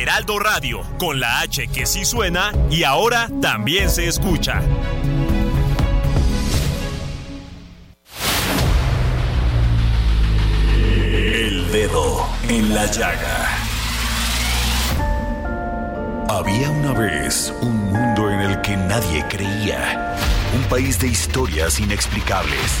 Heraldo Radio, con la H que sí suena y ahora también se escucha. El dedo en la llaga. Había una vez un mundo en el que nadie creía. Un país de historias inexplicables.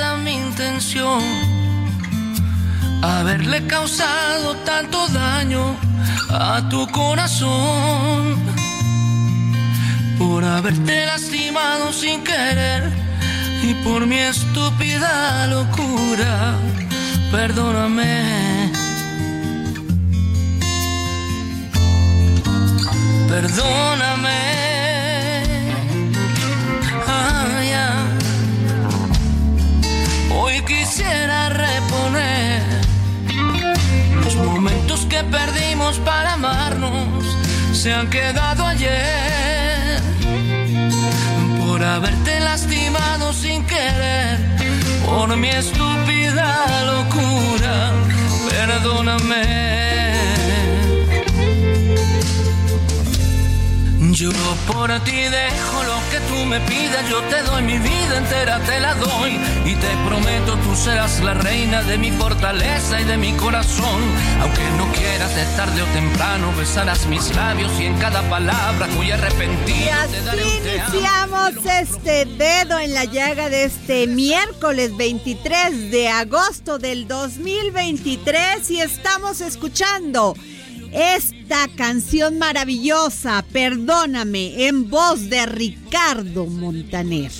Esa mi intención. Haberle causado tanto daño a tu corazón. Por haberte lastimado sin querer y por mi estúpida locura. Perdóname. Perdóname. Quisiera reponer los momentos que perdimos para amarnos. Se han quedado ayer por haberte lastimado sin querer, por mi estúpida locura. Perdóname. Yo por ti dejo que tú me pidas, yo te doy mi vida entera, te la doy y te prometo tú serás la reina de mi fortaleza y de mi corazón. Aunque no quieras de tarde o temprano besarás mis labios y en cada palabra muy arrepentido Y te daré un te amo. iniciamos este dedo en la llaga de este miércoles 23 de agosto del 2023 y estamos escuchando esta canción maravillosa, Perdóname, en voz de Ricardo Montaner.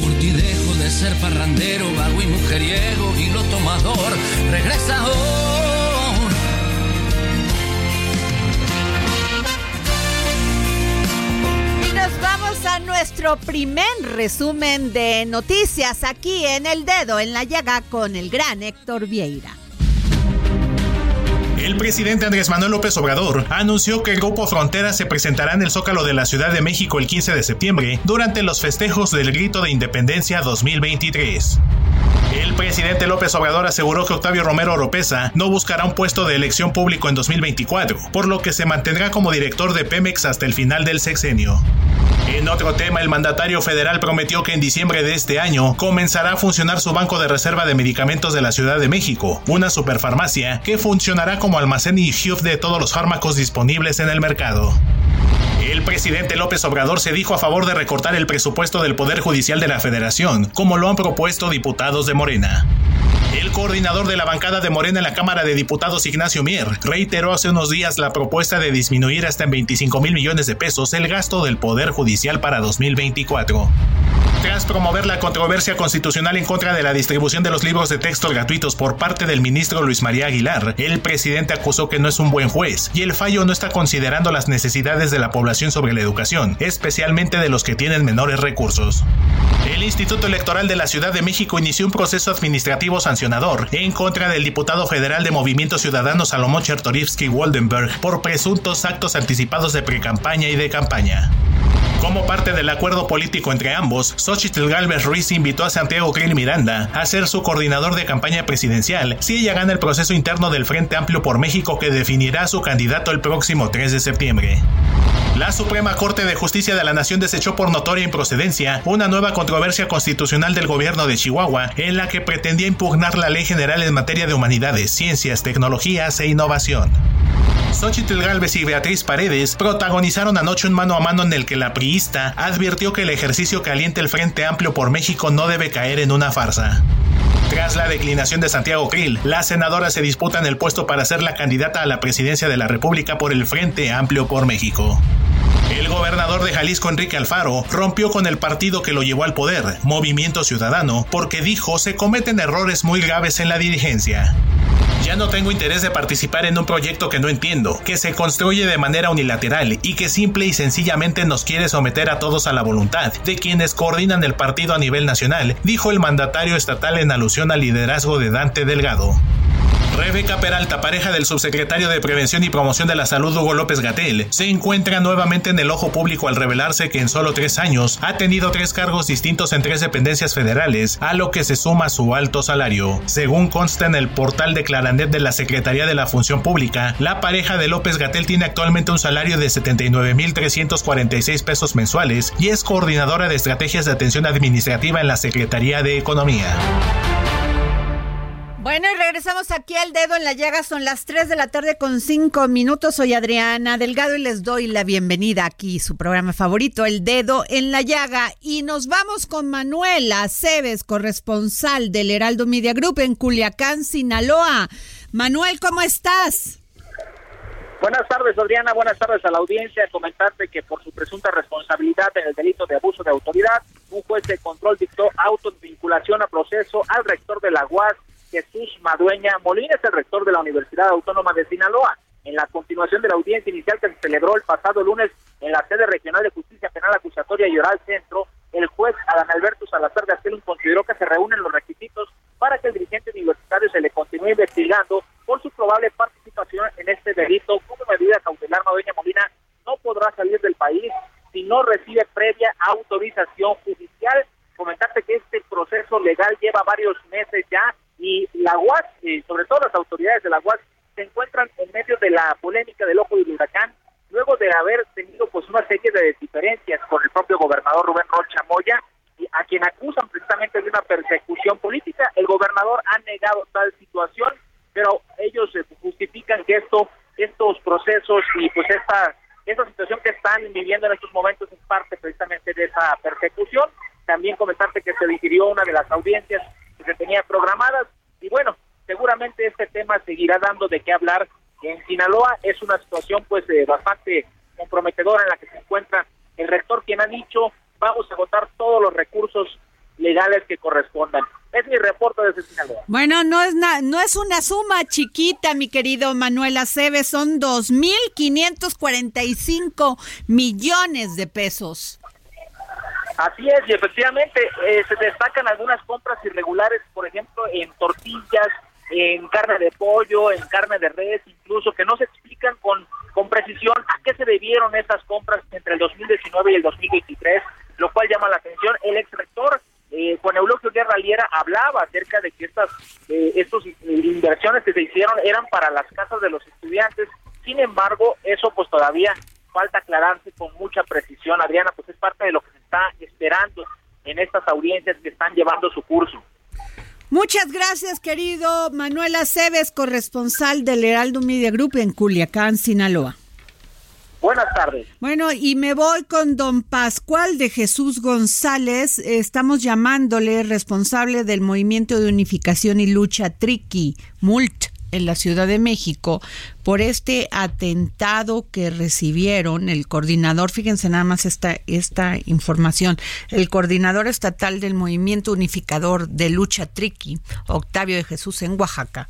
Por ti dejo de ser parrandero, vago y mujeriego y lo tomador. Regresa ahora. Nos vamos a nuestro primer resumen de noticias aquí en El Dedo en la Llaga con el gran Héctor Vieira. El presidente Andrés Manuel López Obrador anunció que el Grupo Frontera se presentará en el Zócalo de la Ciudad de México el 15 de septiembre durante los festejos del Grito de Independencia 2023. El presidente López Obrador aseguró que Octavio Romero Oropesa no buscará un puesto de elección público en 2024, por lo que se mantendrá como director de Pemex hasta el final del sexenio. En otro tema, el mandatario federal prometió que en diciembre de este año comenzará a funcionar su banco de reserva de medicamentos de la Ciudad de México, una superfarmacia que funcionará como almacén y hub de todos los fármacos disponibles en el mercado. El presidente López Obrador se dijo a favor de recortar el presupuesto del Poder Judicial de la Federación, como lo han propuesto diputados de Morena. El coordinador de la bancada de Morena en la Cámara de Diputados, Ignacio Mier, reiteró hace unos días la propuesta de disminuir hasta en 25 mil millones de pesos el gasto del Poder Judicial para 2024. Tras promover la controversia constitucional en contra de la distribución de los libros de texto gratuitos por parte del ministro Luis María Aguilar, el presidente acusó que no es un buen juez y el fallo no está considerando las necesidades de la población sobre la educación, especialmente de los que tienen menores recursos. El Instituto Electoral de la Ciudad de México inició un proceso administrativo sancionador en contra del diputado federal de Movimiento Ciudadano Salomón Chertorivsky Waldenberg por presuntos actos anticipados de precampaña y de campaña. Como parte del acuerdo político entre ambos, Xochitl Galvez Ruiz invitó a Santiago Krill Miranda a ser su coordinador de campaña presidencial si ella gana el proceso interno del Frente Amplio por México que definirá a su candidato el próximo 3 de septiembre. La Suprema Corte de Justicia de la Nación desechó por notoria improcedencia una nueva controversia constitucional del gobierno de Chihuahua en la que pretendía impugnar la Ley General en materia de humanidades, ciencias, tecnologías e innovación. Xochitl Galvez y Beatriz Paredes protagonizaron anoche un mano a mano en el que la priista advirtió que el ejercicio que alienta el Frente Amplio por México no debe caer en una farsa. Tras la declinación de Santiago Krill, las senadoras se disputan el puesto para ser la candidata a la presidencia de la República por el Frente Amplio por México. El gobernador de Jalisco, Enrique Alfaro, rompió con el partido que lo llevó al poder, Movimiento Ciudadano, porque dijo se cometen errores muy graves en la dirigencia. Ya no tengo interés de participar en un proyecto que no entiendo, que se construye de manera unilateral y que simple y sencillamente nos quiere someter a todos a la voluntad de quienes coordinan el partido a nivel nacional, dijo el mandatario estatal en alusión al liderazgo de Dante Delgado. Rebeca Peralta, pareja del subsecretario de Prevención y Promoción de la Salud Hugo López Gatel, se encuentra nuevamente en el ojo público al revelarse que en solo tres años ha tenido tres cargos distintos en tres dependencias federales, a lo que se suma su alto salario. Según consta en el portal de Claranet de la Secretaría de la Función Pública, la pareja de López Gatel tiene actualmente un salario de 79.346 pesos mensuales y es coordinadora de estrategias de atención administrativa en la Secretaría de Economía. Bueno, y regresamos aquí al dedo en la llaga. Son las 3 de la tarde con 5 minutos. Soy Adriana Delgado y les doy la bienvenida aquí, su programa favorito, El Dedo en la Llaga. Y nos vamos con Manuela Cebes, corresponsal del Heraldo Media Group en Culiacán, Sinaloa. Manuel, ¿cómo estás? Buenas tardes, Adriana. Buenas tardes a la audiencia. Comentarte que por su presunta responsabilidad en el delito de abuso de autoridad, un juez de control dictó auto de vinculación a proceso al rector de la UAS Jesús Madueña Molina es el rector de la Universidad Autónoma de Sinaloa. En la continuación de la audiencia inicial que se celebró el pasado lunes en la sede regional de justicia penal acusatoria y oral centro, el juez Adán Alberto Salazar Gastelum consideró que se reúnen los requisitos para que el dirigente universitario se le continúe investigando por su probable participación en este delito. Como medida cautelar, Madueña Molina no podrá salir del país si no recibe previa autorización judicial. Comentarte que este proceso legal lleva varios meses ya y la UAS, eh, sobre todo las autoridades de la UAS, se encuentran en medio de la polémica del ojo del huracán, luego de haber tenido pues una serie de diferencias con el propio gobernador Rubén Rocha Moya, a quien acusan precisamente de una persecución política. El gobernador ha negado tal situación, pero ellos eh, justifican que esto, estos procesos y pues esta, esta situación que están viviendo en estos momentos es parte precisamente de esa persecución. También comentarte que se difirió una de las audiencias que se programadas y bueno, seguramente este tema seguirá dando de qué hablar en Sinaloa. Es una situación pues eh, bastante comprometedora en la que se encuentra el rector quien ha dicho vamos a agotar todos los recursos legales que correspondan. Es mi reporte desde Sinaloa. Bueno, no es no es una suma chiquita, mi querido Manuel Aceves, son 2.545 millones de pesos. Así es, y efectivamente eh, se destacan algunas compras irregulares, por ejemplo, en tortillas, en carne de pollo, en carne de res, incluso que no se explican con, con precisión a qué se debieron estas compras entre el 2019 y el 2023, lo cual llama la atención. El ex rector eh, Juan Eulogio Guerra Liera hablaba acerca de que estas eh, estos inversiones que se hicieron eran para las casas de los estudiantes. Sin embargo, eso pues todavía falta aclararse con mucha precisión, Adriana, pues es parte de lo que se está esperando en estas audiencias que están llevando su curso. Muchas gracias, querido Manuel Aceves, corresponsal del Heraldo Media Group en Culiacán, Sinaloa. Buenas tardes. Bueno, y me voy con don Pascual de Jesús González. Estamos llamándole responsable del Movimiento de Unificación y Lucha Triqui, MULT, en la Ciudad de México, por este atentado que recibieron el coordinador, fíjense nada más esta, esta información, el coordinador estatal del Movimiento Unificador de Lucha Triqui, Octavio de Jesús en Oaxaca,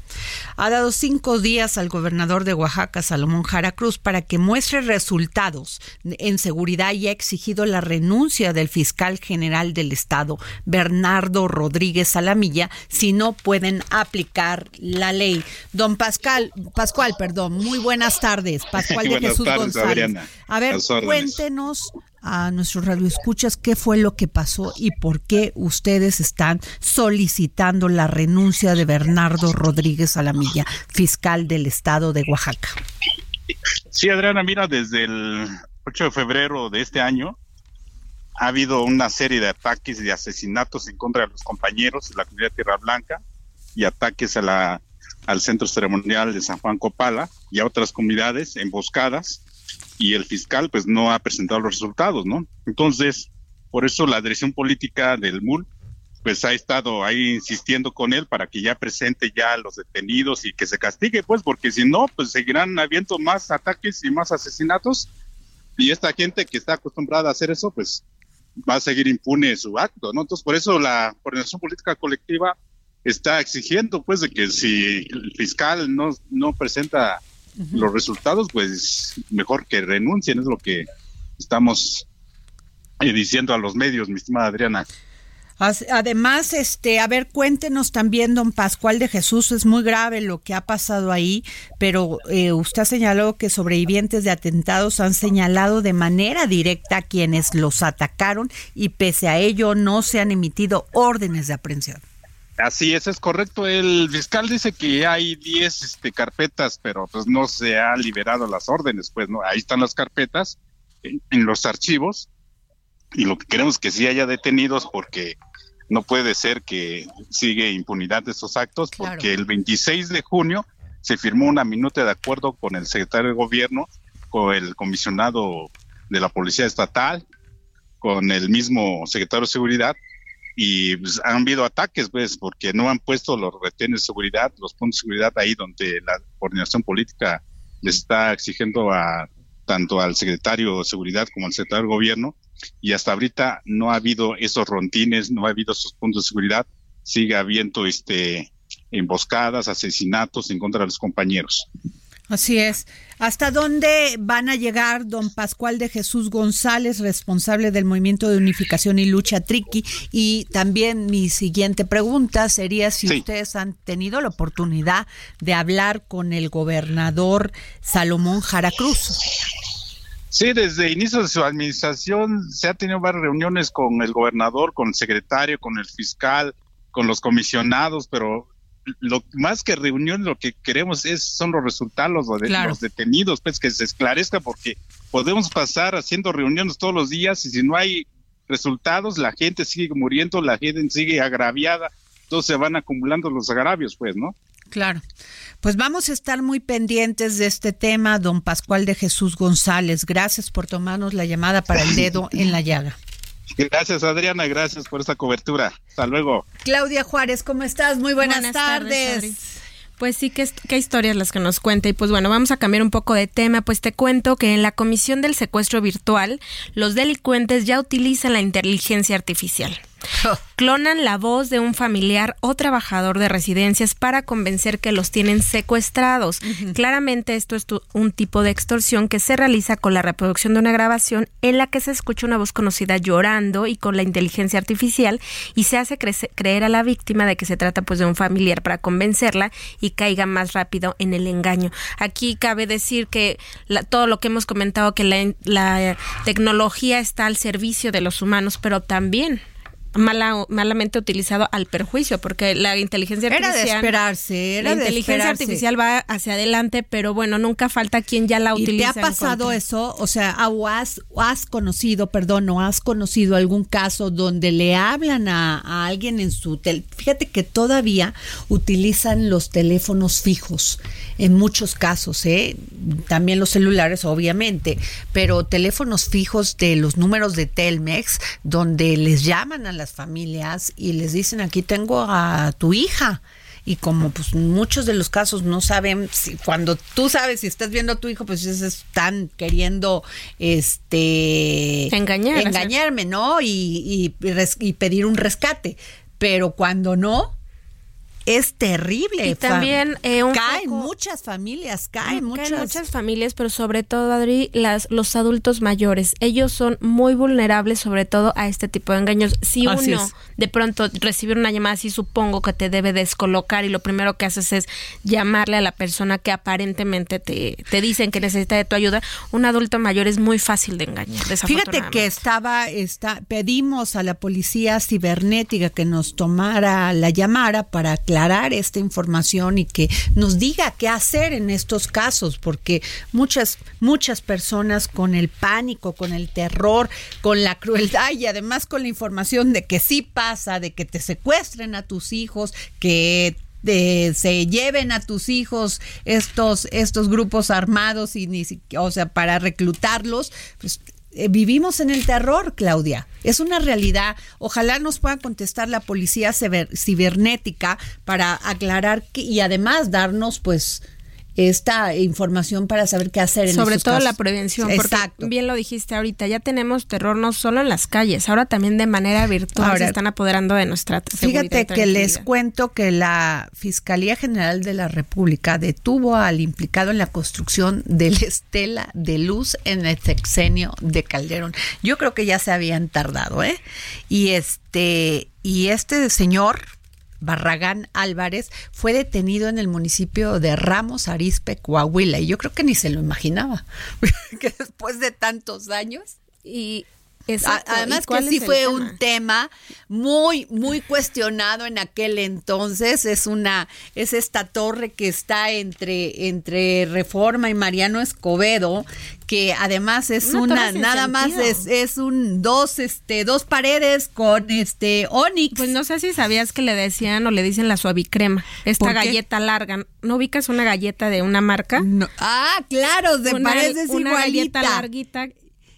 ha dado cinco días al gobernador de Oaxaca, Salomón Jara Cruz, para que muestre resultados en seguridad y ha exigido la renuncia del fiscal general del Estado, Bernardo Rodríguez Salamilla, si no pueden aplicar la ley. Don Pascal, Pascual, perdón muy buenas tardes. Pascual de Jesús González. A ver, cuéntenos a nuestros radioescuchas qué fue lo que pasó y por qué ustedes están solicitando la renuncia de Bernardo Rodríguez Alamilla, fiscal del estado de Oaxaca. Sí, Adriana, mira, desde el 8 de febrero de este año ha habido una serie de ataques y asesinatos en contra de los compañeros de la comunidad Tierra Blanca y ataques a la, al centro ceremonial de San Juan Copala y a otras comunidades emboscadas y el fiscal pues no ha presentado los resultados, ¿no? Entonces, por eso la dirección política del MUL pues ha estado ahí insistiendo con él para que ya presente ya a los detenidos y que se castigue, pues, porque si no, pues seguirán habiendo más ataques y más asesinatos y esta gente que está acostumbrada a hacer eso, pues va a seguir impune su acto, ¿no? Entonces, por eso la coordinación política colectiva está exigiendo, pues, de que si el fiscal no, no presenta los resultados, pues mejor que renuncien, es lo que estamos eh, diciendo a los medios, mi estimada Adriana. Además, este, a ver, cuéntenos también, don Pascual de Jesús, es muy grave lo que ha pasado ahí, pero eh, usted ha señalado que sobrevivientes de atentados han señalado de manera directa a quienes los atacaron y pese a ello no se han emitido órdenes de aprehensión. Así es, es correcto. El fiscal dice que hay 10 este, carpetas, pero pues no se ha liberado las órdenes, pues no, ahí están las carpetas en, en los archivos. Y lo que queremos es que sí haya detenidos porque no puede ser que sigue impunidad de estos actos porque el 26 de junio se firmó una minuta de acuerdo con el secretario de gobierno, con el comisionado de la Policía Estatal, con el mismo secretario de Seguridad y pues, han habido ataques, pues, porque no han puesto los retenes de seguridad, los puntos de seguridad ahí donde la coordinación política les está exigiendo a tanto al secretario de Seguridad como al secretario de Gobierno y hasta ahorita no ha habido esos rontines, no ha habido esos puntos de seguridad, sigue habiendo este emboscadas, asesinatos en contra de los compañeros. Así es. ¿Hasta dónde van a llegar don Pascual de Jesús González, responsable del Movimiento de Unificación y Lucha Triqui? Y también mi siguiente pregunta sería si ustedes han tenido la oportunidad de hablar con el gobernador Salomón Jara Cruz. Sí, desde el inicio de su administración se ha tenido varias reuniones con el gobernador, con el secretario, con el fiscal, con los comisionados, pero lo más que reunión lo que queremos es son los resultados de los detenidos, pues que se esclarezca porque podemos pasar haciendo reuniones todos los días y si no hay resultados la gente sigue muriendo, la gente sigue agraviada, entonces se van acumulando los agravios, pues, ¿no? Claro. Pues vamos a estar muy pendientes de este tema, don Pascual de Jesús González. Gracias por tomarnos la llamada para el dedo en la llaga. Gracias, Adriana, gracias por esta cobertura. Hasta luego. Claudia Juárez, ¿cómo estás? Muy buenas, tardes. Pues sí, qué, qué historias las que nos cuenta. Y pues bueno, vamos a cambiar un poco de tema. Pues te cuento que en la Comisión del Secuestro Virtual, los delincuentes ya utilizan la inteligencia artificial. Clonan la voz de un familiar o trabajador de residencias para convencer que los tienen secuestrados. Claramente esto es un tipo de extorsión que se realiza con la reproducción de una grabación en la que se escucha una voz conocida llorando y con la inteligencia artificial y se hace creer a la víctima de que se trata pues de un familiar para convencerla y caiga más rápido en el engaño. Aquí cabe decir que todo lo que hemos comentado que la, la tecnología está al servicio de los humanos, pero también mala, malamente utilizado al perjuicio, porque la inteligencia artificial. Era de esperarse, era La inteligencia artificial va hacia adelante, pero bueno, nunca falta quien ya la utiliza. ¿Y te ha pasado eso? O sea, has, has conocido, perdón, o has conocido algún caso donde le hablan a, alguien en su. Tel Fíjate que todavía utilizan los teléfonos fijos en muchos casos, ¿eh? También los celulares, obviamente, pero teléfonos fijos de los números de Telmex, donde les llaman a las familias y les dicen, aquí tengo a tu hija y como pues muchos de los casos no saben si cuando tú sabes si estás viendo a tu hijo pues están queriendo este Engañar, engañarme no y, y, y, pedir un rescate. Pero cuando no es terrible. Y también eh, caen muchas familias, caen, muchas. muchas familias, pero sobre todo, Adri, las, los adultos mayores. Ellos son muy vulnerables, sobre todo a este tipo de engaños. Si uno de pronto recibe una llamada así, supongo que te debe descolocar y lo primero que haces es llamarle a la persona que aparentemente te, te dicen que necesita de tu ayuda. Un adulto mayor es muy fácil de engañar. Fíjate que estaba, está, pedimos a la policía cibernética que nos tomara la llamada para aclarar esta información y que nos diga qué hacer en estos casos, porque muchas, muchas personas con el pánico, con el terror, con la crueldad y además con la información de que sí pasa, de que te secuestren a tus hijos, que se lleven a tus hijos estos estos grupos armados y ni o sea para reclutarlos pues eh, vivimos en el terror, Claudia. Es una realidad. Ojalá nos pueda contestar la policía cibernética para aclarar que, y además darnos, pues, esta información para saber qué hacer en Sobre todo la prevención, porque bien lo dijiste ahorita, ya tenemos terror no solo en las calles, ahora también de manera virtual se están apoderando de nuestra Fíjate que les cuento que la Fiscalía General de la República detuvo al implicado en la construcción de la estela de luz en el sexenio de Calderón. Yo creo que ya se habían tardado, ¿eh? Y este y este señor Barragán Álvarez fue detenido en el municipio de Ramos Arizpe, Coahuila, y yo creo que ni se lo imaginaba, que después de tantos años. Y Además que sí fue un tema muy, muy cuestionado en aquel entonces. Es una, es esta torre que está entre, entre Reforma y Mariano Escobedo, que además es una, nada más es, es un dos, este, dos paredes con este onix. Pues no sé si sabías que le decían o le dicen la suavicrema, esta galleta larga. ¿No ubicas una galleta de una marca? Ah, claro, de una galleta larguita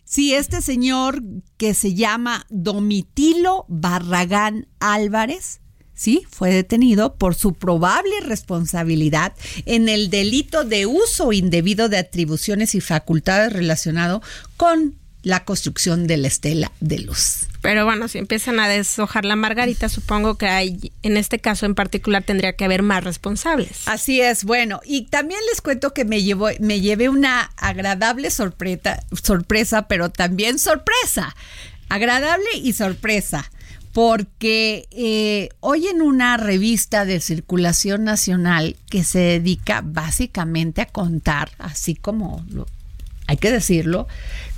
Sí, este señor que se llama Domitilo Barragán Álvarez, sí, fue detenido por su probable responsabilidad en el delito de uso indebido de atribuciones y facultades relacionado con la construcción de la estela de luz. Pero bueno, si empiezan a deshojar la margarita, supongo que hay, en este caso en particular, tendría que haber más responsables. Así es, bueno, y también les cuento que me llevó, me llevé una agradable sorpresa, sorpresa, pero también sorpresa. Agradable y sorpresa porque eh, hoy en una revista de circulación nacional que se dedica básicamente a contar, así como lo, hay que decirlo,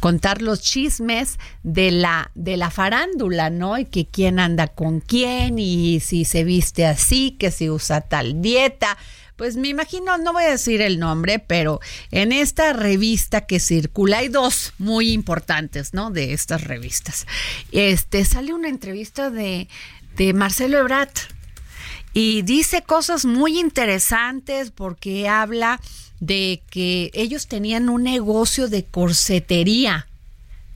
contar los chismes de la, de la farándula, ¿no? Y que quién anda con quién y si se viste así, que si usa tal dieta. Pues me imagino, no voy a decir el nombre, pero en esta revista que circula, hay dos muy importantes, ¿no? De estas revistas. Este, sale una entrevista de, de Marcelo Ebrat y dice cosas muy interesantes porque habla de que ellos tenían un negocio de corsetería.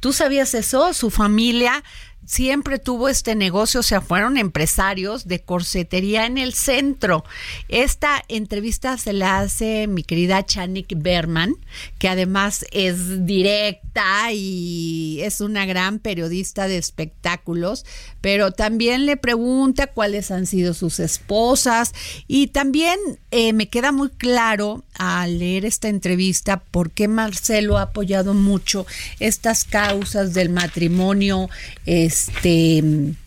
¿Tú sabías eso? Su familia siempre tuvo este negocio, o sea, fueron empresarios de corsetería en el centro. Esta entrevista se la hace mi querida Chanik Berman, que además es directa y es una gran periodista de espectáculos, pero también le pregunta cuáles han sido sus esposas y también eh, me queda muy claro al leer esta entrevista por qué Marcelo ha apoyado mucho estas causas del matrimonio este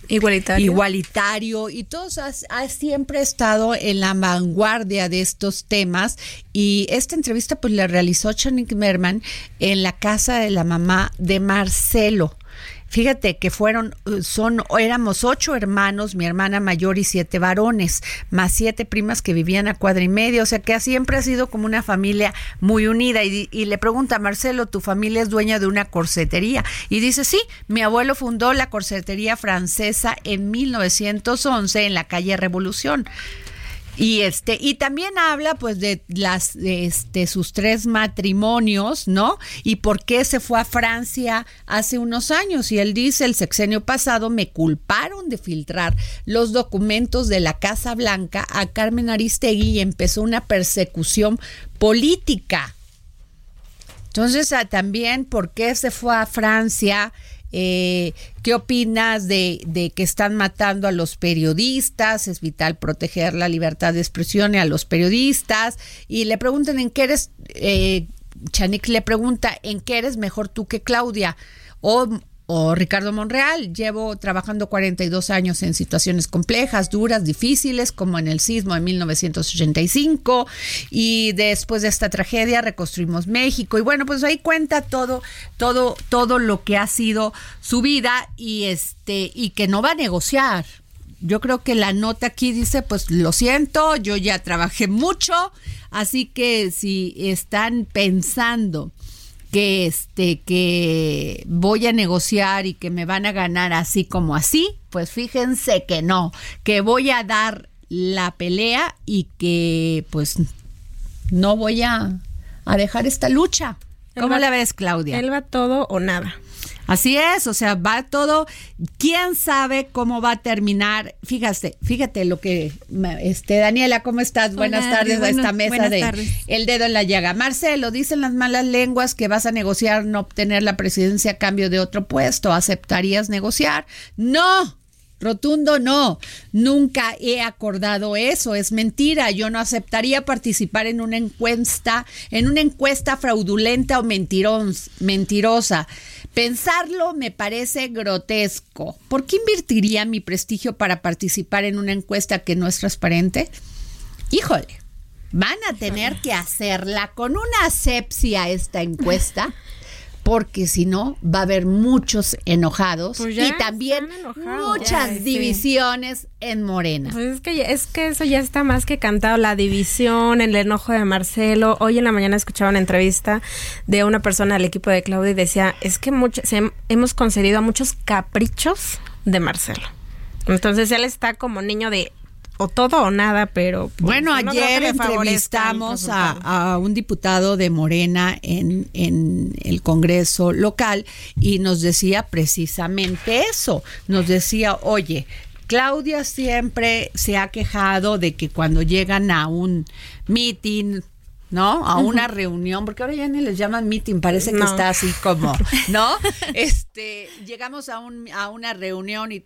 igualitario, igualitario. Y todos ha, siempre estado en la vanguardia de estos temas. Y esta entrevista pues la realizó Chanik Merman en la casa de la mamá de Marcelo Fíjate que fueron, uh, son, éramos ocho hermanos, mi hermana mayor y siete varones, más siete primas que vivían a cuadra y media, o sea que siempre ha sido como una familia muy unida. Y, y le pregunta Marcelo, ¿tu familia es dueña de una corsetería? Y dice, sí, mi abuelo fundó la corsetería francesa en 1911 en la calle Revolución. Y este, y también habla pues de las este sus tres matrimonios, ¿no? Y por qué se fue a Francia hace unos años. Y él dice, el sexenio pasado me culparon de filtrar los documentos de la Casa Blanca a Carmen Aristegui y empezó una persecución política. Entonces, ah, también, ¿por qué se fue a Francia? Eh, ¿Qué opinas de, de, que están matando a los periodistas? Es vital proteger la libertad de expresión y a los periodistas. Y le preguntan en qué eres, eh, Chanik le pregunta, ¿en qué eres mejor tú que Claudia? O o Ricardo Monreal, llevo trabajando 42 años en situaciones complejas, duras, difíciles, como en el sismo de 1985, y después de esta tragedia reconstruimos México. Y bueno, pues ahí cuenta todo, todo, todo lo que ha sido su vida y este, y que no va a negociar. Yo creo que la nota aquí dice, pues lo siento, yo ya trabajé mucho, así que si están pensando que este que voy a negociar y que me van a ganar así como así, pues fíjense que no, que voy a dar la pelea y que pues no voy a, a dejar esta lucha. ¿Cómo la ves, Claudia? Él va todo o nada. Así es, o sea, va todo. ¿Quién sabe cómo va a terminar? Fíjate, fíjate lo que este Daniela, ¿cómo estás? buenas tardes a esta mesa de El dedo en la llaga. Marcelo, dicen las malas lenguas que vas a negociar no obtener la presidencia a cambio de otro puesto. ¿Aceptarías negociar? No. Rotundo no, nunca he acordado eso, es mentira, yo no aceptaría participar en una encuesta, en una encuesta fraudulenta o mentirosa. Pensarlo me parece grotesco. ¿Por qué invertiría mi prestigio para participar en una encuesta que no es transparente? Híjole, van a tener que hacerla con una asepsia esta encuesta porque si no va a haber muchos enojados pues y también muchas divisiones en Morena. Pues es que es que eso ya está más que cantado la división, el enojo de Marcelo. Hoy en la mañana escuchaba una entrevista de una persona del equipo de Claudia y decía, "Es que hemos concedido a muchos caprichos de Marcelo." Entonces él está como niño de o todo o nada, pero... Pues, bueno, ayer entrevistamos a, un diputado de Morena en, en el Congreso local y nos decía precisamente eso, nos decía, oye, Claudia siempre se ha quejado de que cuando llegan a un meeting ¿no? A una reunión, porque ahora ya ni les llaman meeting, parece que está así como, ¿no? Este, llegamos a, un, a una reunión y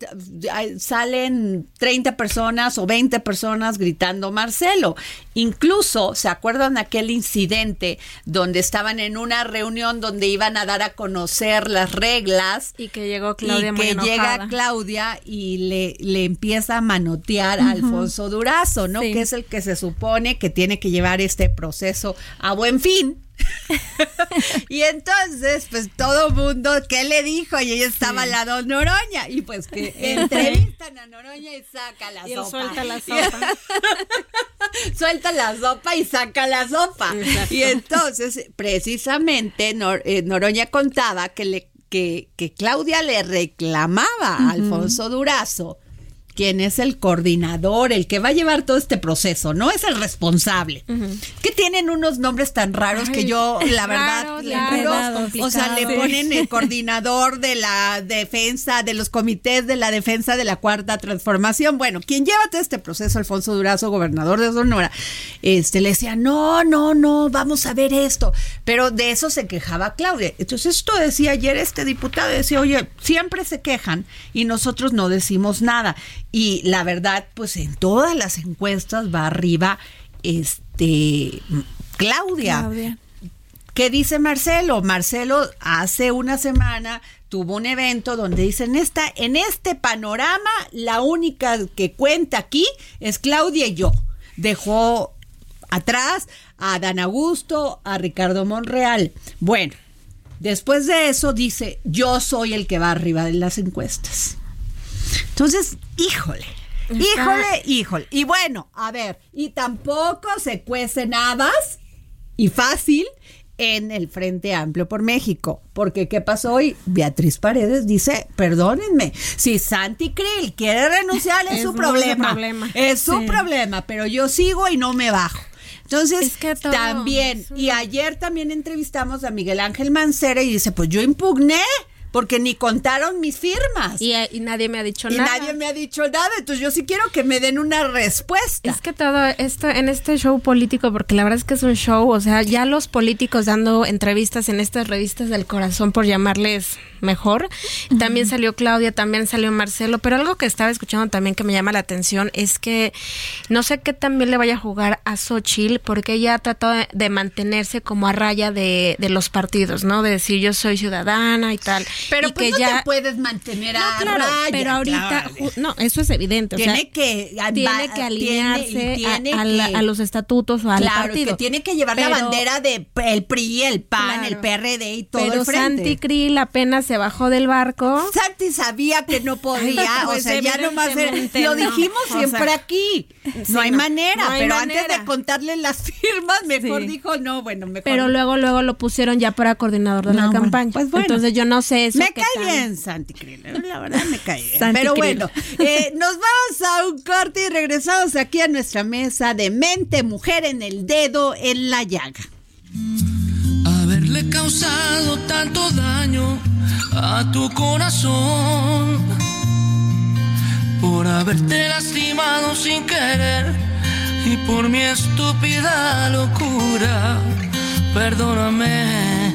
salen 30 personas o 20 personas gritando Marcelo. Incluso, ¿se acuerdan aquel incidente donde estaban en una reunión donde iban a dar a conocer las reglas? Y que llegó Claudia y que llega Claudia y le, le empieza a manotear a Alfonso Durazo, ¿no? Que es el que se supone que tiene que llevar este proceso a buen fin. y entonces, pues todo mundo, ¿qué le dijo? Y ella estaba al lado Noroña. Y pues que entrevistan a Noroña y saca la sopa. Suelta la sopa. suelta la sopa y saca la sopa. Y entonces, precisamente, eh, Noroña contaba que, le, que, que Claudia le reclamaba a Alfonso Durazo quien es el coordinador, el que va a llevar todo este proceso, no es el responsable. Que tienen unos nombres tan raros que yo, la verdad, le o sea, le ponen el coordinador de la defensa, de los comités de la defensa de la cuarta transformación. Bueno, quien lleva todo este proceso, Alfonso Durazo, gobernador de Sonora, este le decía, no, no, no, vamos a ver esto. Pero de eso se quejaba Claudia. Entonces, esto decía ayer este diputado, decía, oye, siempre se quejan y nosotros no decimos nada. Y la verdad, pues en todas las encuestas va arriba este Claudia. Claudia. ¿Qué dice Marcelo? Marcelo hace una semana tuvo un evento donde dicen esta, en este panorama la única que cuenta aquí es Claudia y yo. Dejó atrás a Dan Augusto, a Ricardo Monreal. Bueno, después de eso dice, yo soy el que va arriba de las encuestas. Entonces, híjole, híjole, híjole. Y bueno, a ver, y tampoco se cuecen habas y fácil en el Frente Amplio por México. Porque ¿qué pasó hoy? Beatriz Paredes dice, perdónenme, si Santi Krill quiere renunciar es, su problema. Es su problema, pero yo sigo y no me bajo. Entonces, también, y ayer también entrevistamos a Miguel Ángel Mancera y dice, pues yo impugné porque ni contaron mis firmas. Y, y nadie me ha dicho y nada. nadie me ha dicho nada, entonces yo sí quiero que me den una respuesta. Es que todo esto en este show político, porque la verdad es que es un show, o sea, ya los políticos dando entrevistas en estas revistas del corazón, por llamarles mejor. También salió Claudia, también salió Marcelo, pero algo que estaba escuchando también que me llama la atención es que no sé qué también le vaya a jugar a Xochitl, porque ella ha tratado de, de mantenerse como a raya de, de los partidos, ¿no? De decir yo soy ciudadana y tal. Pero y pues que no ya te puedes mantener no, a claro, raya, pero ahorita, claro. no, eso es evidente. o sea, tiene que tiene que alinearse tiene- a- tiene a, la- que- a los estatutos o al claro, partido. que tiene que llevar la bandera de el PRI, el PAN, el PRD y todo Pero el frente. Santi Krill apenas se bajó del barco. Santi sabía que no podía, o sea, ya nomás evidentemente lo no. dijimos O siempre sea, aquí. sí, no hay manera, No hay pero manera. antes de contarle las firmas, mejor Sí. dijo, no, bueno, mejor. Pero luego, luego lo pusieron ya para coordinador de la bueno, campaña. pues bueno. Entonces yo no sé eso. me cae tan- bien Santi Krill, ¿eh? la verdad me cae bien. Santi Pero Krill. bueno, eh, nos vamos a un corte y regresamos aquí a nuestra mesa de mente mujer en el dedo en la llaga. haberle causado tanto daño a tu corazón por haberte lastimado sin querer y por mi estúpida locura. Perdóname.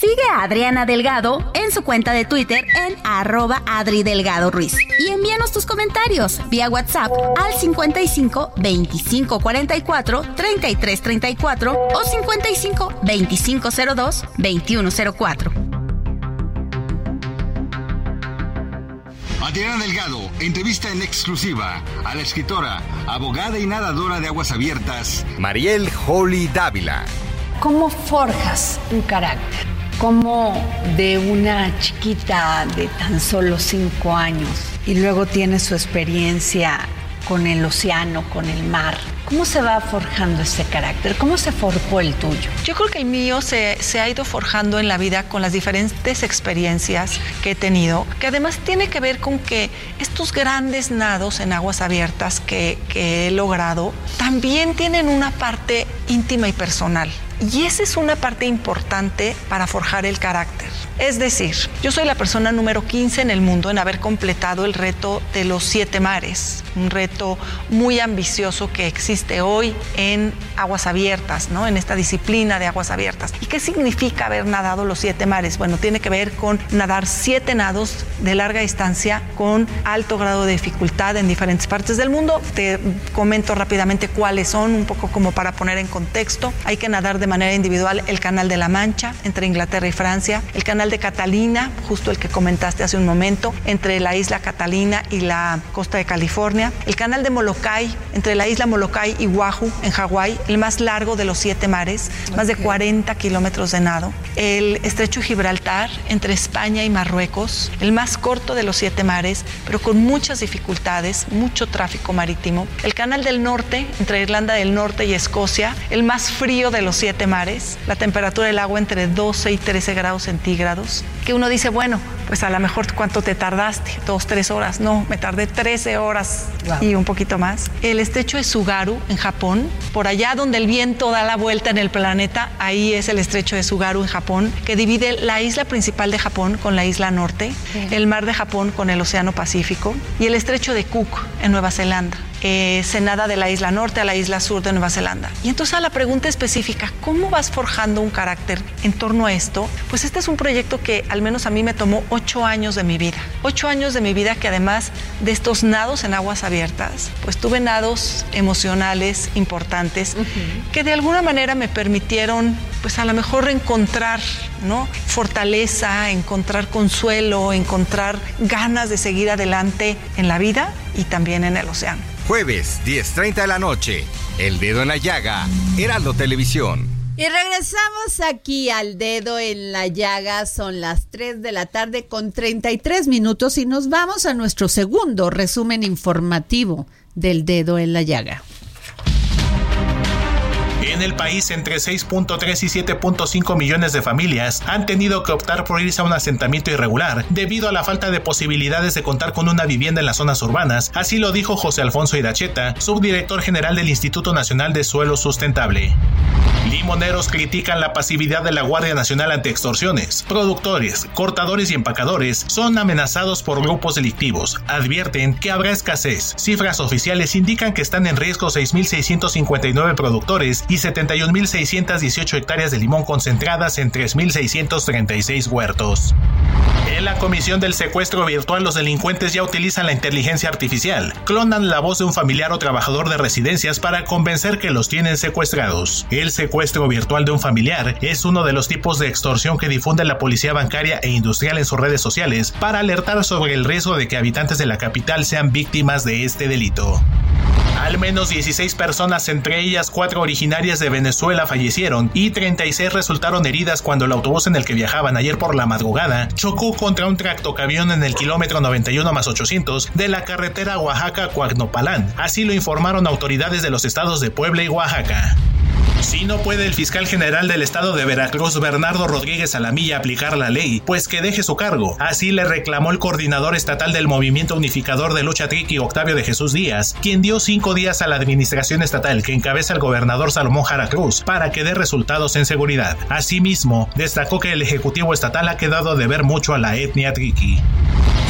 Sigue a Adriana Delgado en su cuenta de Twitter en arroba Adri Delgado Ruiz. Y envíanos tus comentarios vía WhatsApp al 55 25 44 33 34 o 55 25 02 21 04. Adriana Delgado entrevista en exclusiva a la escritora, abogada y nadadora de aguas abiertas, Mariel Holly Dávila. ¿Cómo forjas un carácter? ¿Cómo de una chiquita de tan solo cinco años y luego tiene su experiencia con el océano, con el mar? ¿Cómo se va forjando ese carácter? ¿Cómo se forjó el tuyo? Yo creo que el mío se, se, ha ido forjando en la vida con las diferentes experiencias que he tenido, que además tiene que ver con que estos grandes nados en aguas abiertas que, que he logrado también tienen una parte íntima y personal. Y esa es una parte importante para forjar el carácter. Es decir, yo soy la persona número 15 en el mundo en haber completado el reto de los siete mares, un reto muy ambicioso que existe hoy en aguas abiertas, ¿no? En esta disciplina de aguas abiertas. ¿Y qué significa haber nadado los siete mares? Bueno, tiene que ver con nadar siete nados de larga distancia con alto grado de dificultad en diferentes partes del mundo. Te comento rápidamente cuáles son, un poco como para poner en contexto. Hay que nadar de manera individual el Canal de la Mancha entre Inglaterra y Francia, el Canal de Catalina, justo el que comentaste hace un momento, entre la isla Catalina y la costa de California, el Canal de Molokai, entre la isla Molokai y Oahu, en Hawái, el más largo de los siete mares, más de 40 kilómetros de nado. El estrecho Gibraltar, entre España y Marruecos, el más corto de los siete mares, pero con muchas dificultades, mucho tráfico marítimo. El Canal del Norte, entre Irlanda del Norte y Escocia, el más frío de los siete mares, la temperatura del agua entre 12 y 13 grados centígrados. Que uno dice, bueno, pues a lo mejor cuánto te tardaste, dos, tres horas. No, me tardé 13 horas y un poquito más. El estrecho de Sugaru en Japón, por allá donde el viento da la vuelta en el planeta, ahí es el estrecho de Sugaru en Japón, que divide la isla principal de Japón con la isla norte, el mar de Japón con el océano Pacífico y el estrecho de Cook en Nueva Zelanda eh, se nada de la isla norte a la isla sur de Nueva Zelanda. Y entonces a la pregunta específica, ¿cómo vas forjando un carácter en torno a esto? Pues este es un proyecto que al menos a mí me tomó ocho años de mi vida. Ocho años de mi vida que además de estos nados en aguas abiertas, pues tuve nados emocionales importantes que de alguna manera me permitieron pues a lo mejor encontrar ¿no? fortaleza, encontrar consuelo, encontrar ganas de seguir adelante en la vida y también en el océano. Jueves, 10.30 de la noche. El dedo en la llaga. Heraldo Televisión. Y regresamos aquí al dedo en la llaga. Son las 3 de la tarde con 33 minutos y nos vamos a nuestro segundo resumen informativo del dedo en la llaga. En el país, entre 6.3 y 7.5 millones de familias han tenido que optar por irse a un asentamiento irregular debido a la falta de posibilidades de contar con una vivienda en las zonas urbanas, así lo dijo José Alfonso Iracheta, subdirector general del Instituto Nacional de Suelo Sustentable. Limoneros critican la pasividad de la Guardia Nacional ante extorsiones. Productores, cortadores y empacadores son amenazados por grupos delictivos. Advierten que habrá escasez. Cifras oficiales indican que están en riesgo 6.659 productores y 71.618 hectáreas de limón concentradas en 3.636 huertos. En la comisión del secuestro virtual, los delincuentes ya utilizan la inteligencia artificial. Clonan la voz de un familiar o trabajador de residencias para convencer que los tienen secuestrados. El secuestro virtual de un familiar es uno de los tipos de extorsión que difunde la policía bancaria e industrial en sus redes sociales para alertar sobre el riesgo de que habitantes de la capital sean víctimas de este delito. Al menos 16 personas, entre ellas cuatro originarias de Venezuela, fallecieron y 36 resultaron heridas cuando el autobús en el que viajaban ayer por la madrugada chocó contra un tractocamión en el kilómetro 91 más 800 de la carretera Oaxaca-Cuagnopalán. Así lo informaron autoridades de los estados de Puebla y Oaxaca. Si no puede el fiscal general del estado de Veracruz, Bernardo Rodríguez Alamilla, aplicar la ley, pues que deje su cargo. Así le reclamó el coordinador estatal del Movimiento Unificador de Lucha Triqui, Octavio de Jesús Díaz, quien dio cinco días a la administración estatal que encabeza el gobernador Salomón Jara Cruz para que dé resultados en seguridad. Asimismo, destacó que el Ejecutivo Estatal ha quedado de ver mucho a la etnia Triqui.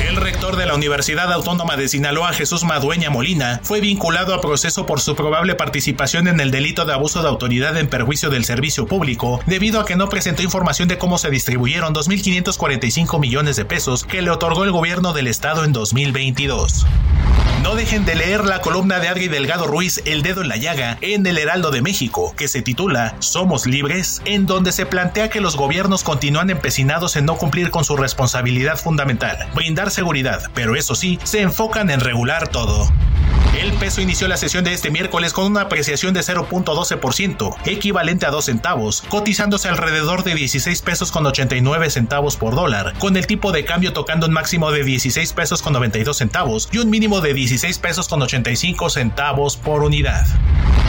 El rector de la Universidad Autónoma de Sinaloa, Jesús Madueña Molina, fue vinculado a proceso por su probable participación en el delito de abuso de autoridad en perjuicio del servicio público, debido a que no presentó información de cómo se distribuyeron 2.545 millones de pesos que le otorgó el gobierno del estado en 2022. No dejen de leer la columna de Adri Delgado Ruiz, El Dedo en la Llaga, en el Heraldo de México, que se titula Somos Libres, en donde se plantea que los gobiernos continúan empecinados en no cumplir con su responsabilidad fundamental, brindar seguridad, pero eso sí, se enfocan en regular todo. El peso inició la sesión de este miércoles con una apreciación de 0.12%, equivalente a 2 centavos, cotizándose alrededor de 16 pesos con 89 centavos por dólar, con el tipo de cambio tocando un máximo de 16 pesos con 92 centavos y un mínimo de 16 pesos con 85 centavos por unidad.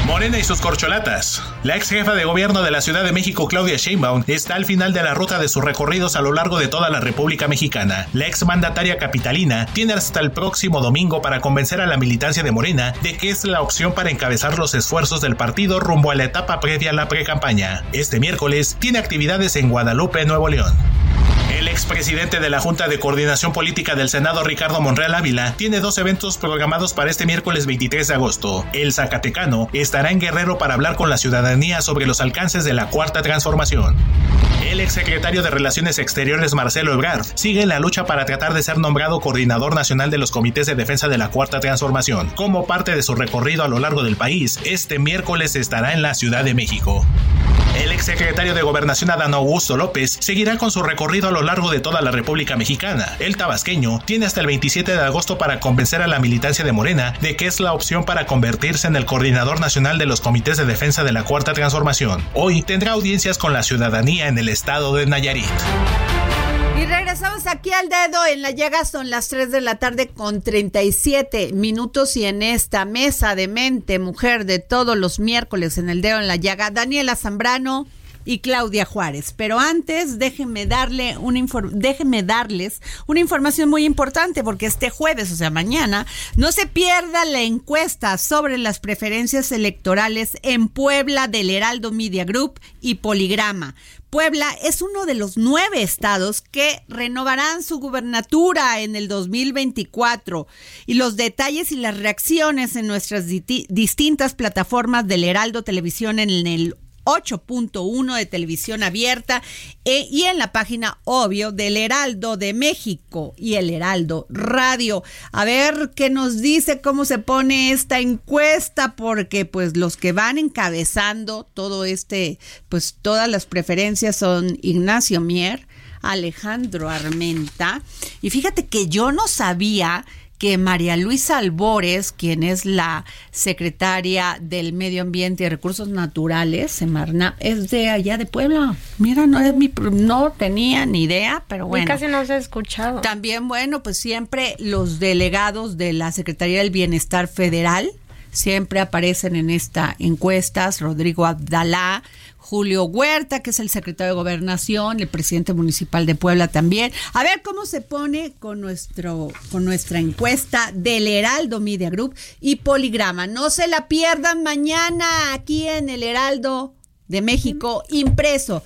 Morena y sus corcholatas. La ex jefa de gobierno de la Ciudad de México, Claudia Sheinbaum, está al final de la ruta de sus recorridos a lo largo de toda la República Mexicana. La ex mandataria capitalina tiene hasta el próximo domingo para convencer a la militancia de Morena de que es la opción para encabezar los esfuerzos del partido rumbo a la etapa previa a la pre-campaña. Este miércoles tiene actividades en Guadalupe, Nuevo León. El expresidente de la Junta de Coordinación Política del Senado, Ricardo Monreal Ávila, tiene dos eventos programados para este miércoles 23 de agosto. El Zacatecano estará en Guerrero para hablar con la ciudadanía sobre los alcances de la Cuarta Transformación. El exsecretario de Relaciones Exteriores, Marcelo Ebrard, sigue en la lucha para tratar de ser nombrado coordinador nacional de los comités de defensa de la Cuarta Transformación. Como parte de su recorrido a lo largo del país, este miércoles estará en la Ciudad de México. El exsecretario de Gobernación Adán Augusto López seguirá con su recorrido a lo largo de toda la República Mexicana. El tabasqueño tiene hasta el 27 de agosto para convencer a la militancia de Morena de que es la opción para convertirse en el coordinador nacional de los comités de defensa de la Cuarta Transformación. Hoy tendrá audiencias con la ciudadanía en el estado de Nayarit. Y regresamos aquí al dedo en la llaga, son las 3 de la tarde con 37 minutos y en esta mesa de mente mujer de todos los miércoles en el dedo en la llaga, Daniela Zambrano y Claudia Juárez. Pero antes, déjenme darle una déjenme darles una información muy importante porque este jueves, o sea, mañana, no se pierda la encuesta sobre las preferencias electorales en Puebla del Heraldo Media Group y Poligrama. Puebla es uno de los nueve estados que renovarán su gubernatura en el 2024 y los detalles y las reacciones en nuestras distintas plataformas del Heraldo Televisión en el 8.1 de televisión abierta e, y en la página obvio del Heraldo de México y el Heraldo Radio. A ver qué nos dice cómo se pone esta encuesta porque pues los que van encabezando todo este pues todas las preferencias son Ignacio Mier, Alejandro Armenta. Y fíjate que yo no sabía que María Luisa Albores, quien es la secretaria del Medio Ambiente y Recursos Naturales, Semarna, es de allá de Puebla. Mira, no es mi no tenía ni idea, pero bueno. Y casi no se ha escuchado. También bueno, pues siempre los delegados de la Secretaría del Bienestar Federal siempre aparecen en esta encuestas, Rodrigo Abdalá, Julio Huerta, que es el secretario de Gobernación, el presidente municipal de Puebla también. A ver cómo se pone con nuestro con nuestra encuesta del Heraldo Media Group y Poligrama. No se la pierdan mañana aquí en el Heraldo de México impreso.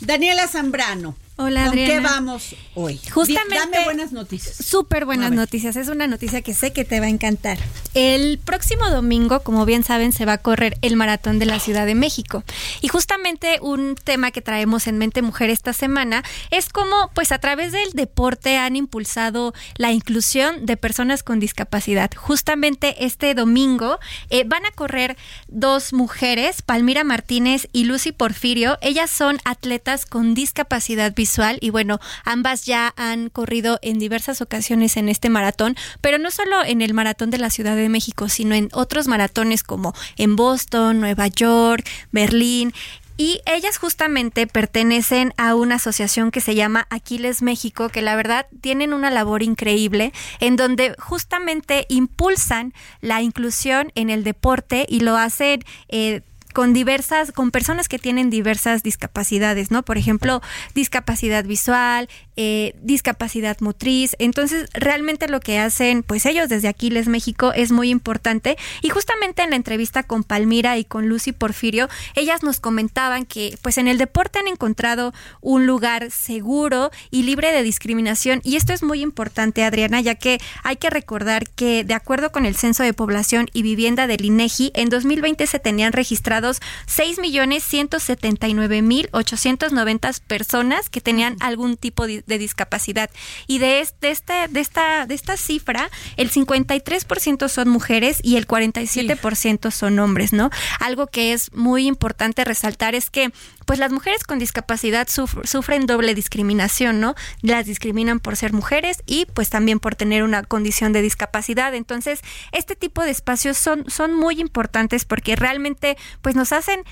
Daniela Zambrano. Hola, ¿Con qué vamos hoy? Justamente. Dame buenas noticias. Súper buenas noticias. Es una noticia que sé que te va a encantar. El próximo domingo, como bien saben, se va a correr el maratón de la Ciudad de México. Y justamente un tema que traemos en Mente Mujer esta semana es cómo, pues a través del deporte han impulsado la inclusión de personas con discapacidad. Justamente este domingo eh, van a correr dos mujeres, Palmira Martínez y Lucy Porfirio. Ellas son atletas con discapacidad visual y bueno, ambas ya han corrido en diversas ocasiones en este maratón, pero no solo en el maratón de la Ciudad de México, sino en otros maratones como en Boston, Nueva York, Berlín. Y ellas justamente pertenecen a una asociación que se llama Aquiles México, que la verdad tienen una labor increíble en donde justamente impulsan la inclusión en el deporte y lo hacen eh, con diversas, con personas que tienen diversas discapacidades, ¿no? Por ejemplo, discapacidad visual, eh, discapacidad motriz. Entonces, realmente lo que hacen, pues ellos desde Aquiles México es muy importante. Y justamente en la entrevista con Palmira y con Lucy Porfirio, ellas nos comentaban que, pues en el deporte han encontrado un lugar seguro y libre de discriminación. Y esto es muy importante, Adriana, ya que hay que recordar que, de acuerdo con el Censo de Población y Vivienda del INEGI, en 2020 se tenían registrados 6.179.890 personas que tenían algún tipo de, discapacidad. Y de, este, de, esta, de esta cifra, el 53% son mujeres y el 47% son hombres, ¿no? Algo que es muy importante resaltar es que pues las mujeres con discapacidad sufren doble discriminación, ¿no? Las discriminan por ser mujeres y pues también por tener una condición de discapacidad. Entonces, este tipo de espacios son, son muy importantes porque realmente pues pues nos hacen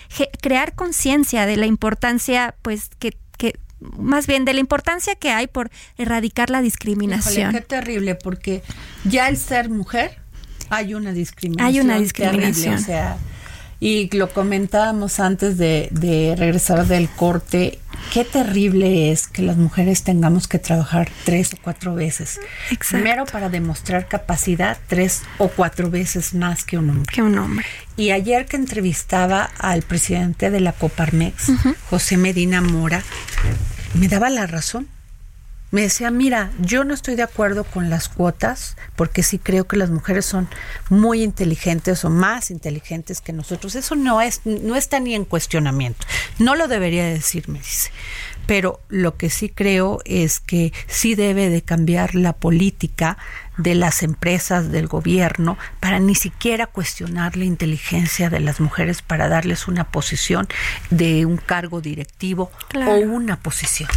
crear conciencia de la importancia, pues que, que más bien de la importancia que hay por erradicar la discriminación. qué terrible, porque ya el ser mujer hay una discriminación. Hay una discriminación. o sea, y lo comentábamos antes de, de regresar del corte, qué terrible es que las mujeres tengamos que trabajar tres o cuatro veces. Primero para demostrar capacidad, tres o cuatro veces más que un hombre. Que un hombre. Y ayer que entrevistaba al presidente de la Coparmex, José Medina Mora, me daba la razón me decía, mira, yo no estoy de acuerdo con las cuotas porque sí creo que las mujeres son muy inteligentes o más inteligentes que nosotros. Eso no es no está ni en cuestionamiento. No lo debería decir, me dice. pero lo que sí creo es que sí debe de cambiar la política de las empresas, del gobierno, para ni siquiera cuestionar la inteligencia de las mujeres para darles una posición de un cargo directivo o una posición.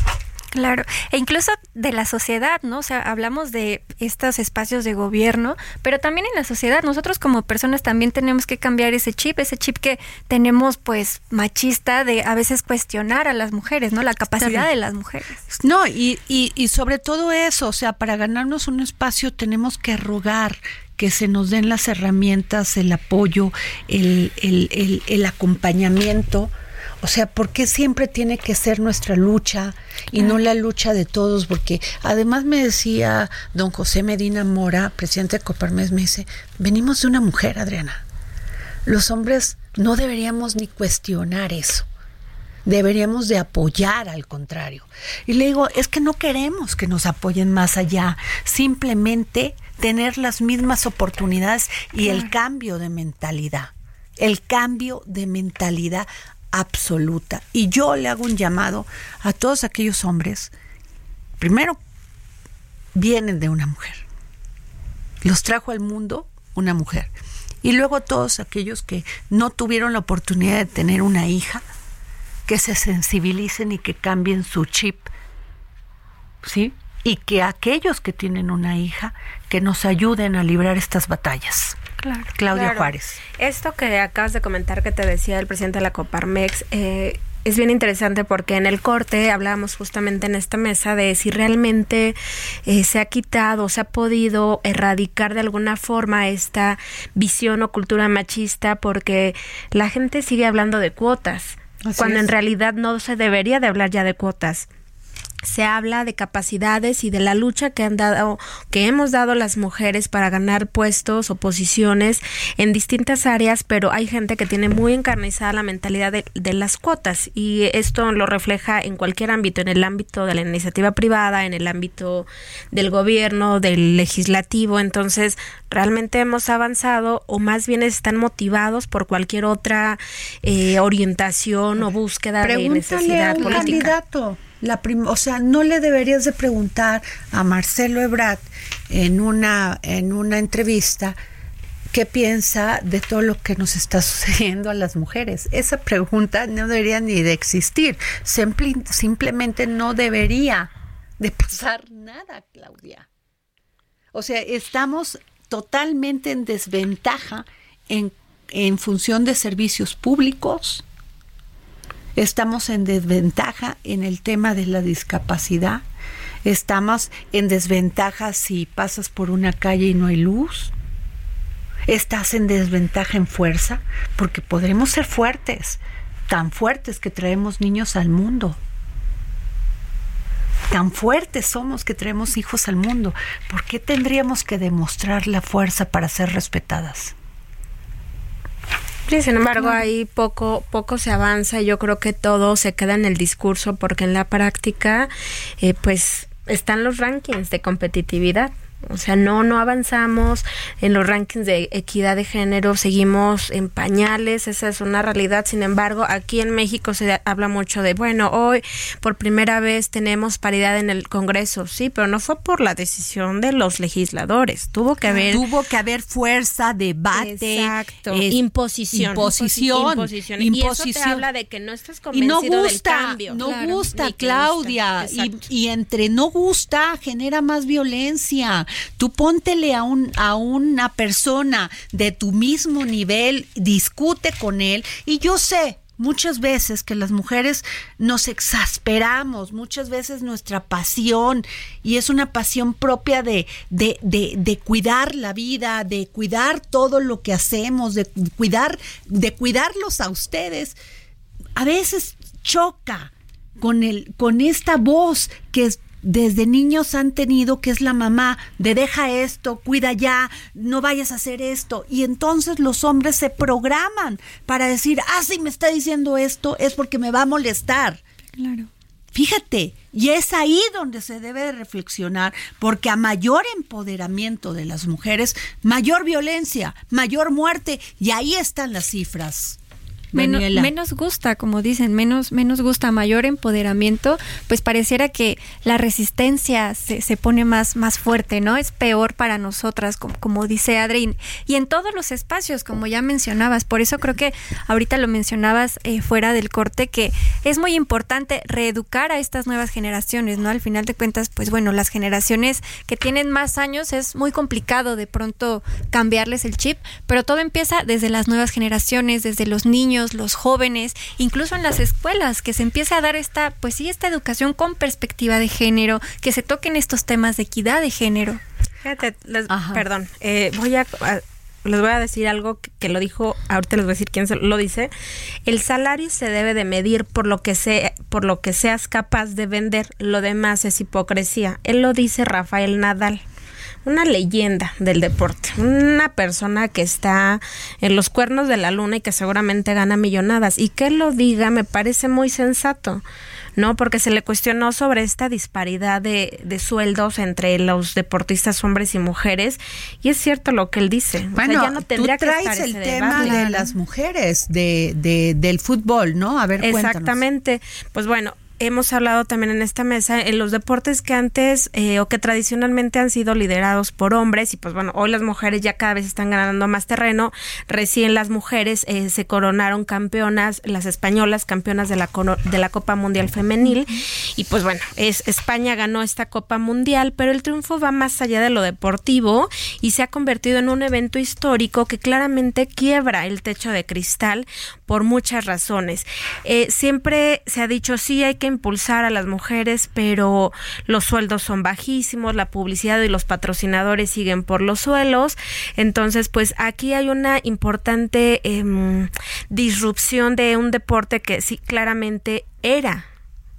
Claro, e incluso de la sociedad, ¿no? O sea, hablamos de estos espacios de gobierno, pero también en la sociedad, nosotros como personas también tenemos que cambiar ese chip, ese chip que tenemos pues machista de a veces cuestionar a las mujeres, ¿no? La capacidad de las mujeres. No, y, y, y sobre todo eso, o sea, para ganarnos un espacio tenemos que rogar que se nos den las herramientas, el apoyo, el, el, el, el acompañamiento o sea, ¿por qué siempre tiene que ser nuestra lucha y no la lucha de todos? Porque además me decía don José Medina Mora, presidente de Coparmes, me dice, venimos de una mujer, Adriana. Los hombres no deberíamos ni cuestionar eso. Deberíamos de apoyar al contrario. Y le digo, es que no queremos que nos apoyen más allá, simplemente tener las mismas oportunidades y el cambio de mentalidad el cambio de mentalidad absoluta. Y yo le hago un llamado a todos aquellos hombres, primero, vienen de una mujer. Los trajo al mundo una mujer. Y luego todos aquellos que no tuvieron la oportunidad de tener una hija, que se sensibilicen y que cambien su chip. ¿Sí? Y que aquellos que tienen una hija, que nos ayuden a librar estas batallas. Claro. Claudia Juárez. Esto que acabas de comentar que te decía el presidente de la Coparmex, eh, es bien interesante porque en el corte hablábamos justamente en esta mesa de si realmente eh, se ha quitado, se ha podido erradicar de alguna forma esta visión o cultura machista porque la gente sigue hablando de cuotas, cuando en realidad no se debería de hablar ya de cuotas se habla de capacidades y de la lucha que han dado, que hemos dado las mujeres para ganar puestos o posiciones en distintas áreas, pero hay gente que tiene muy encarnizada la mentalidad de, de, las cuotas y esto lo refleja en cualquier ámbito, en el ámbito de la iniciativa privada, en el ámbito del gobierno, del legislativo. Entonces, realmente hemos avanzado o más bien están motivados por cualquier otra eh, orientación o búsqueda de necesidad política la o sea, no le deberías de preguntar a Marcelo Ebrard en una, en una entrevista qué piensa de todo lo que nos está sucediendo a las mujeres. Esa pregunta no debería ni de existir. simplemente no debería de pasar nada, Claudia. O sea, estamos totalmente en desventaja en, en función de servicios públicos, Estamos en desventaja en el tema de la discapacidad. Estamos en desventaja si pasas por una calle y no hay luz. Estás en desventaja en fuerza porque podremos ser fuertes, tan fuertes que traemos niños al mundo. Tan fuertes somos que traemos hijos al mundo. ¿Por qué tendríamos que demostrar la fuerza para ser respetadas? Sí, sin embargo, ahí poco, poco se avanza. Yo creo que todo se queda en el discurso porque en la práctica, eh, pues, están los rankings de competitividad. O sea, no, no avanzamos en los rankings de equidad de género, seguimos en pañales, esa es una realidad. Sin embargo, aquí en México se habla mucho de, bueno, hoy por primera vez tenemos paridad en el Congreso, sí, pero no fue por la decisión de los legisladores, tuvo que haber... Tuvo que haber fuerza, debate, exacto, imposición, imposición, imposición, Y eso te habla de que no estás convencido y no gusta, del cambio. No gusta, Claudia, y, y entre no gusta genera más violencia Tú póntele a, un, a una persona de tu mismo nivel, discute con él. Y yo sé, muchas veces que las mujeres nos exasperamos, muchas veces nuestra pasión, y es una pasión propia de, de, de, de, cuidar la vida, de cuidar todo lo que hacemos, de cuidar, de cuidarlos a ustedes, a veces choca con el, con esta voz que es desde niños han tenido que es la mamá de deja esto, cuida ya, no vayas a hacer esto. Y entonces los hombres se programan para decir, ah, si me está diciendo esto es porque me va a molestar. Claro. Fíjate, y es ahí donde se debe de reflexionar, porque a mayor empoderamiento de las mujeres, mayor violencia, mayor muerte, y ahí están las cifras. Menos, gusta, como dicen, menos, menos gusta, mayor empoderamiento, pues pareciera que la resistencia se, se pone más, más fuerte, ¿no? Es peor para nosotras, como, como dice Adrián. Y en todos los espacios, como ya mencionabas, por eso creo que ahorita lo mencionabas eh, fuera del corte, que es muy importante reeducar a estas nuevas generaciones, ¿no? Al final de cuentas, pues bueno, las generaciones que tienen más años es muy complicado de pronto cambiarles el chip, pero todo empieza desde las nuevas generaciones, desde los niños, los jóvenes, incluso en las escuelas, que se empiece a dar esta, pues sí, esta educación con perspectiva de género, que se toquen estos temas de equidad de género. Fíjate, perdón, eh, voy a, les voy a decir algo que, lo dijo, ahorita les voy a decir quién lo dice. El salario se debe de medir por lo que se, por lo que seas capaz de vender. Lo demás es hipocresía. Él lo dice Rafael Nadal una leyenda del deporte, una persona que está en los cuernos de la luna y que seguramente gana millonadas. Y que lo diga me parece muy sensato. ¿no? Porque se le cuestionó sobre esta disparidad de, de, sueldos entre los deportistas hombres y mujeres y es cierto lo que él dice. Bueno, ya no tendría tú traes el tema de las mujeres de, de, del fútbol, ¿no? A ver, Exactamente. Pues bueno, hemos hablado también en esta mesa en los deportes que antes eh, o que tradicionalmente han sido liderados por hombres y pues bueno, hoy las mujeres ya cada vez están ganando más terreno. Recién las mujeres eh, se coronaron campeonas, las españolas campeonas de la, de la Copa Mundial Femenil y pues bueno, es España ganó esta Copa Mundial, pero el triunfo va más allá de lo deportivo y se ha convertido en un evento histórico que claramente quiebra el techo de cristal por muchas razones. Eh, siempre se ha dicho sí hay que impulsar a las mujeres, pero los sueldos son bajísimos, la publicidad y los patrocinadores siguen por los suelos. Entonces, pues aquí hay una importante em, disrupción de un deporte que sí claramente era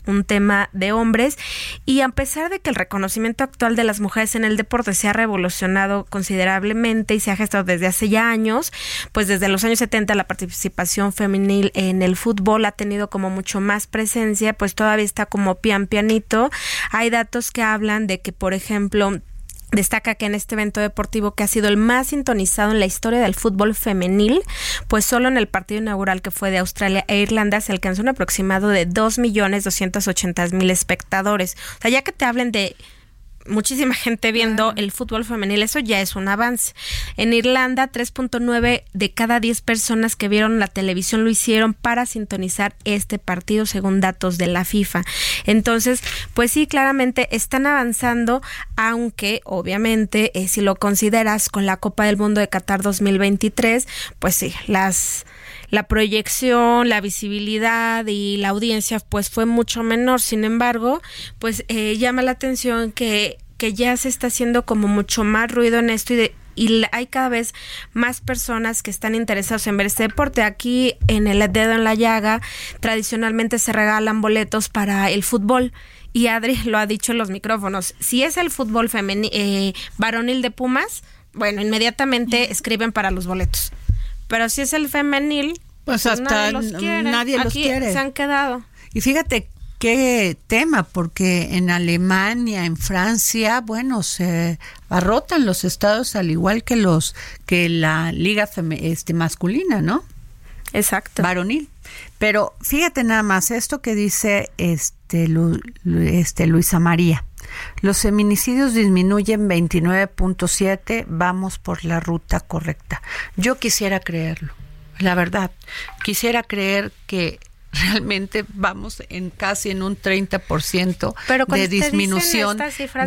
un tema de hombres y a pesar de que el reconocimiento actual de las mujeres en el deporte se ha revolucionado considerablemente y se ha gestado desde hace ya años, pues desde los años 70 la participación femenil en el fútbol ha tenido como mucho más presencia, pues todavía está como pian pianito. Hay datos que hablan de que, por ejemplo, Destaca que en este evento deportivo que ha sido el más sintonizado en la historia del fútbol femenil, pues solo en el partido inaugural que fue de Australia e Irlanda se alcanzó un aproximado de 2.280.000 espectadores. O sea, ya que te hablen de muchísima gente viendo el fútbol femenil, eso ya es un avance. En Irlanda, 3.9 de cada 10 personas que vieron la televisión lo hicieron para sintonizar este partido, según datos de la FIFA. Entonces, pues sí, claramente están avanzando, aunque obviamente, eh, si lo consideras con la Copa del Mundo de Qatar 2023, pues sí, las la proyección, la visibilidad y la audiencia pues fue mucho menor. Sin embargo, pues eh, llama la atención que, que ya se está haciendo como mucho más ruido en esto y de, y hay cada vez más personas que están interesados en ver este deporte. Aquí en el dedo en la llaga tradicionalmente se regalan boletos para el fútbol y Adri lo ha dicho en los micrófonos. Si es el fútbol femenil eh, varonil de Pumas, bueno, inmediatamente escriben para los boletos. Pero si es el femenil, pues, pues hasta nadie los quiere. Se han quedado. Y fíjate qué tema, porque en Alemania, en Francia, bueno, se arrotan los estados al igual que los que la liga este masculina, ¿no? Exacto. Varonil. Pero fíjate nada más esto que dice este, este Luisa María. Los feminicidios disminuyen 29.7, vamos por la ruta correcta. Yo quisiera creerlo, la verdad. Quisiera creer que realmente vamos en casi en un 30% de disminución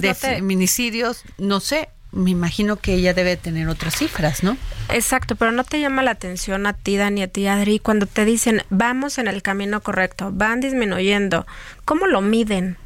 de feminicidios, no sé, me imagino que ella debe tener otras cifras, ¿no? Exacto, pero no te llama la atención a ti, Dani, a ti, Adri, cuando te dicen vamos en el camino correcto, van disminuyendo, ¿cómo lo miden?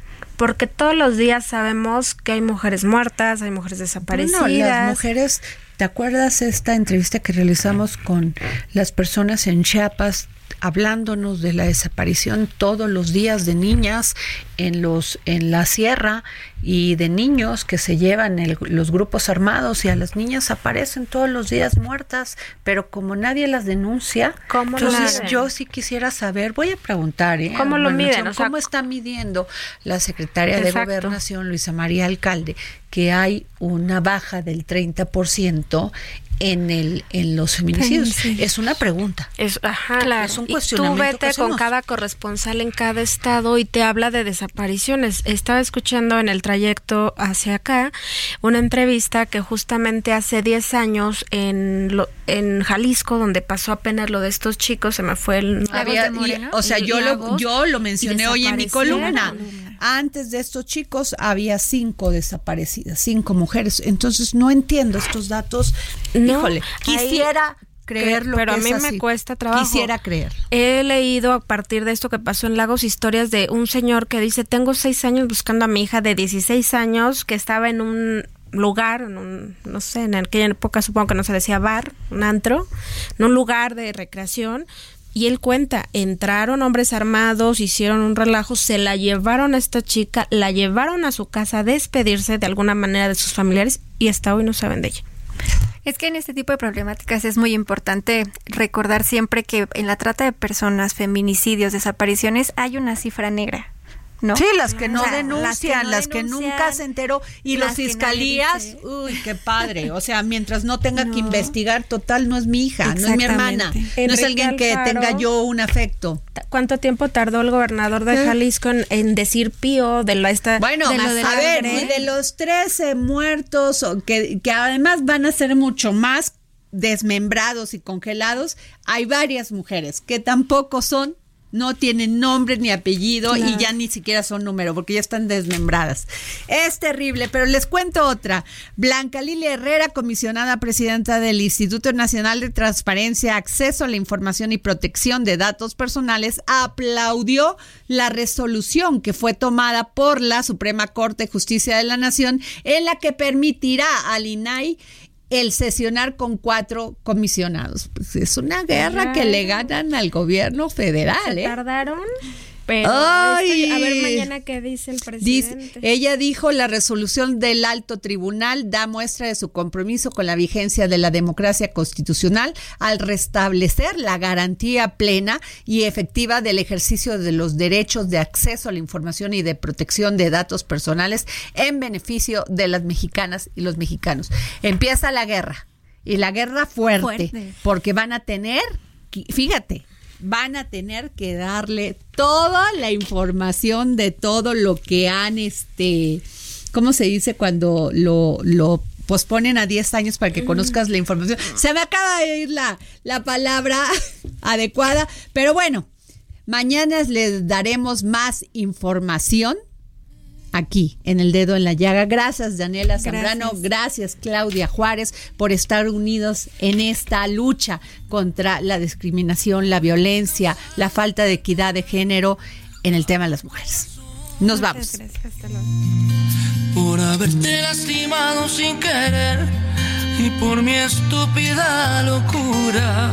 porque todos los días sabemos que hay mujeres muertas, hay mujeres desaparecidas. No, las mujeres, ¿te acuerdas esta entrevista que realizamos con las personas en Chiapas hablándonos de la desaparición todos los días de niñas en los en la sierra y de niños que se llevan los grupos armados y a las niñas aparecen todos los días muertas, pero como nadie las denuncia, ¿Cómo entonces yo sí quisiera saber, voy a preguntar, ¿eh? ¿Cómo lo miden? ¿Cómo está midiendo la secretaria de Gobernación, Luisa María Alcalde, que hay una baja del 30% en el en los feminicidios? Es una pregunta. Es, ajá, claro. Es un Y cuestionamiento tú que vete con cada corresponsal en cada estado y te habla de desapariciones. Estaba escuchando en el trayecto hacia acá una entrevista que justamente hace 10 años en lo- en Jalisco, donde pasó apenas lo de estos chicos, se me fue el... Había- y- o sea, yo lo, yo lo y mencioné hoy en mi columna. Antes de estos chicos había cinco desaparecidas, cinco mujeres. Entonces no entiendo estos datos. No, Híjole, ahí- quisiera creer lo pero que a mí es me cuesta trabajo. Quisiera creer. He leído a partir de esto que pasó en Lagos historias de un señor que dice, tengo seis años buscando a mi hija de 16 años que estaba en un lugar, en un, no sé, en aquella época supongo que no se decía bar, un antro, en un lugar de recreación. Y él cuenta, entraron hombres armados, hicieron un relajo, se la llevaron a esta chica, la llevaron a su casa a despedirse de alguna manera de sus familiares y hasta hoy no saben de ella. Es que en este tipo de problemáticas es muy importante recordar siempre que en la trata de personas, feminicidios, desapariciones, hay una cifra negra. ¿No? Sí, las que no O sea, denuncian, las que, denuncian, nunca se enteró. Y las nadie fiscalías, uy, qué padre. O sea, mientras no tenga que investigar, total, no es mi hija, no es mi hermana. No es alguien que Alfaro- tenga yo un afecto. ¿Cuánto tiempo tardó el gobernador de ¿Eh? Jalisco en, en decir pío de la esta Bueno, de lo de a ver, y de los 13 muertos, que además van a ser mucho más desmembrados y congelados, hay varias mujeres que tampoco son, no tienen nombre ni apellido y ya ni siquiera son número porque ya están desmembradas. Es terrible, pero les cuento otra. Blanca Lilia Herrera, comisionada presidenta del Instituto Nacional de Transparencia, Acceso a la Información y Protección de Datos Personales, aplaudió la resolución que fue tomada por la Suprema Corte de Justicia de la Nación en la que permitirá al INAI el sesionar con cuatro comisionados. Pues es una guerra que le ganan al gobierno federal. Se ¿eh? tardaron, pero Ay. a ver mañana qué dice el Dice- presidente. ella dijo la resolución del alto tribunal da muestra de su compromiso con la vigencia de la democracia constitucional al restablecer la garantía plena y efectiva del ejercicio de los derechos de acceso a la información y de protección de datos personales en beneficio de las mexicanas y los mexicanos. Empieza la guerra y la guerra fuerte, Fuerte. porque van a tener, fíjate, van a tener que darle toda la información de todo lo que han, este, ¿cómo se dice cuando lo, lo posponen a 10 años para que conozcas la información? Se me acaba de ir la, la palabra adecuada, pero bueno, mañana les daremos más información aquí en el dedo en la llaga. Gracias Daniela Zambrano, gracias. Claudia Juárez por estar unidos en esta lucha contra la discriminación, la violencia, la falta de equidad de género en el tema de las mujeres. Nos vamos. por haberte lastimado sin querer y por mi estúpida locura.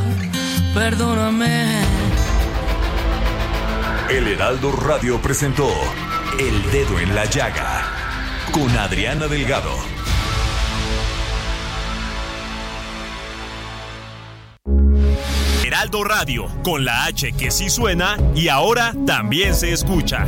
Perdóname. El Heraldo Radio presentó El Dedo en la Llaga con Adriana Delgado. Heraldo Radio, con la H que sí suena y ahora también se escucha.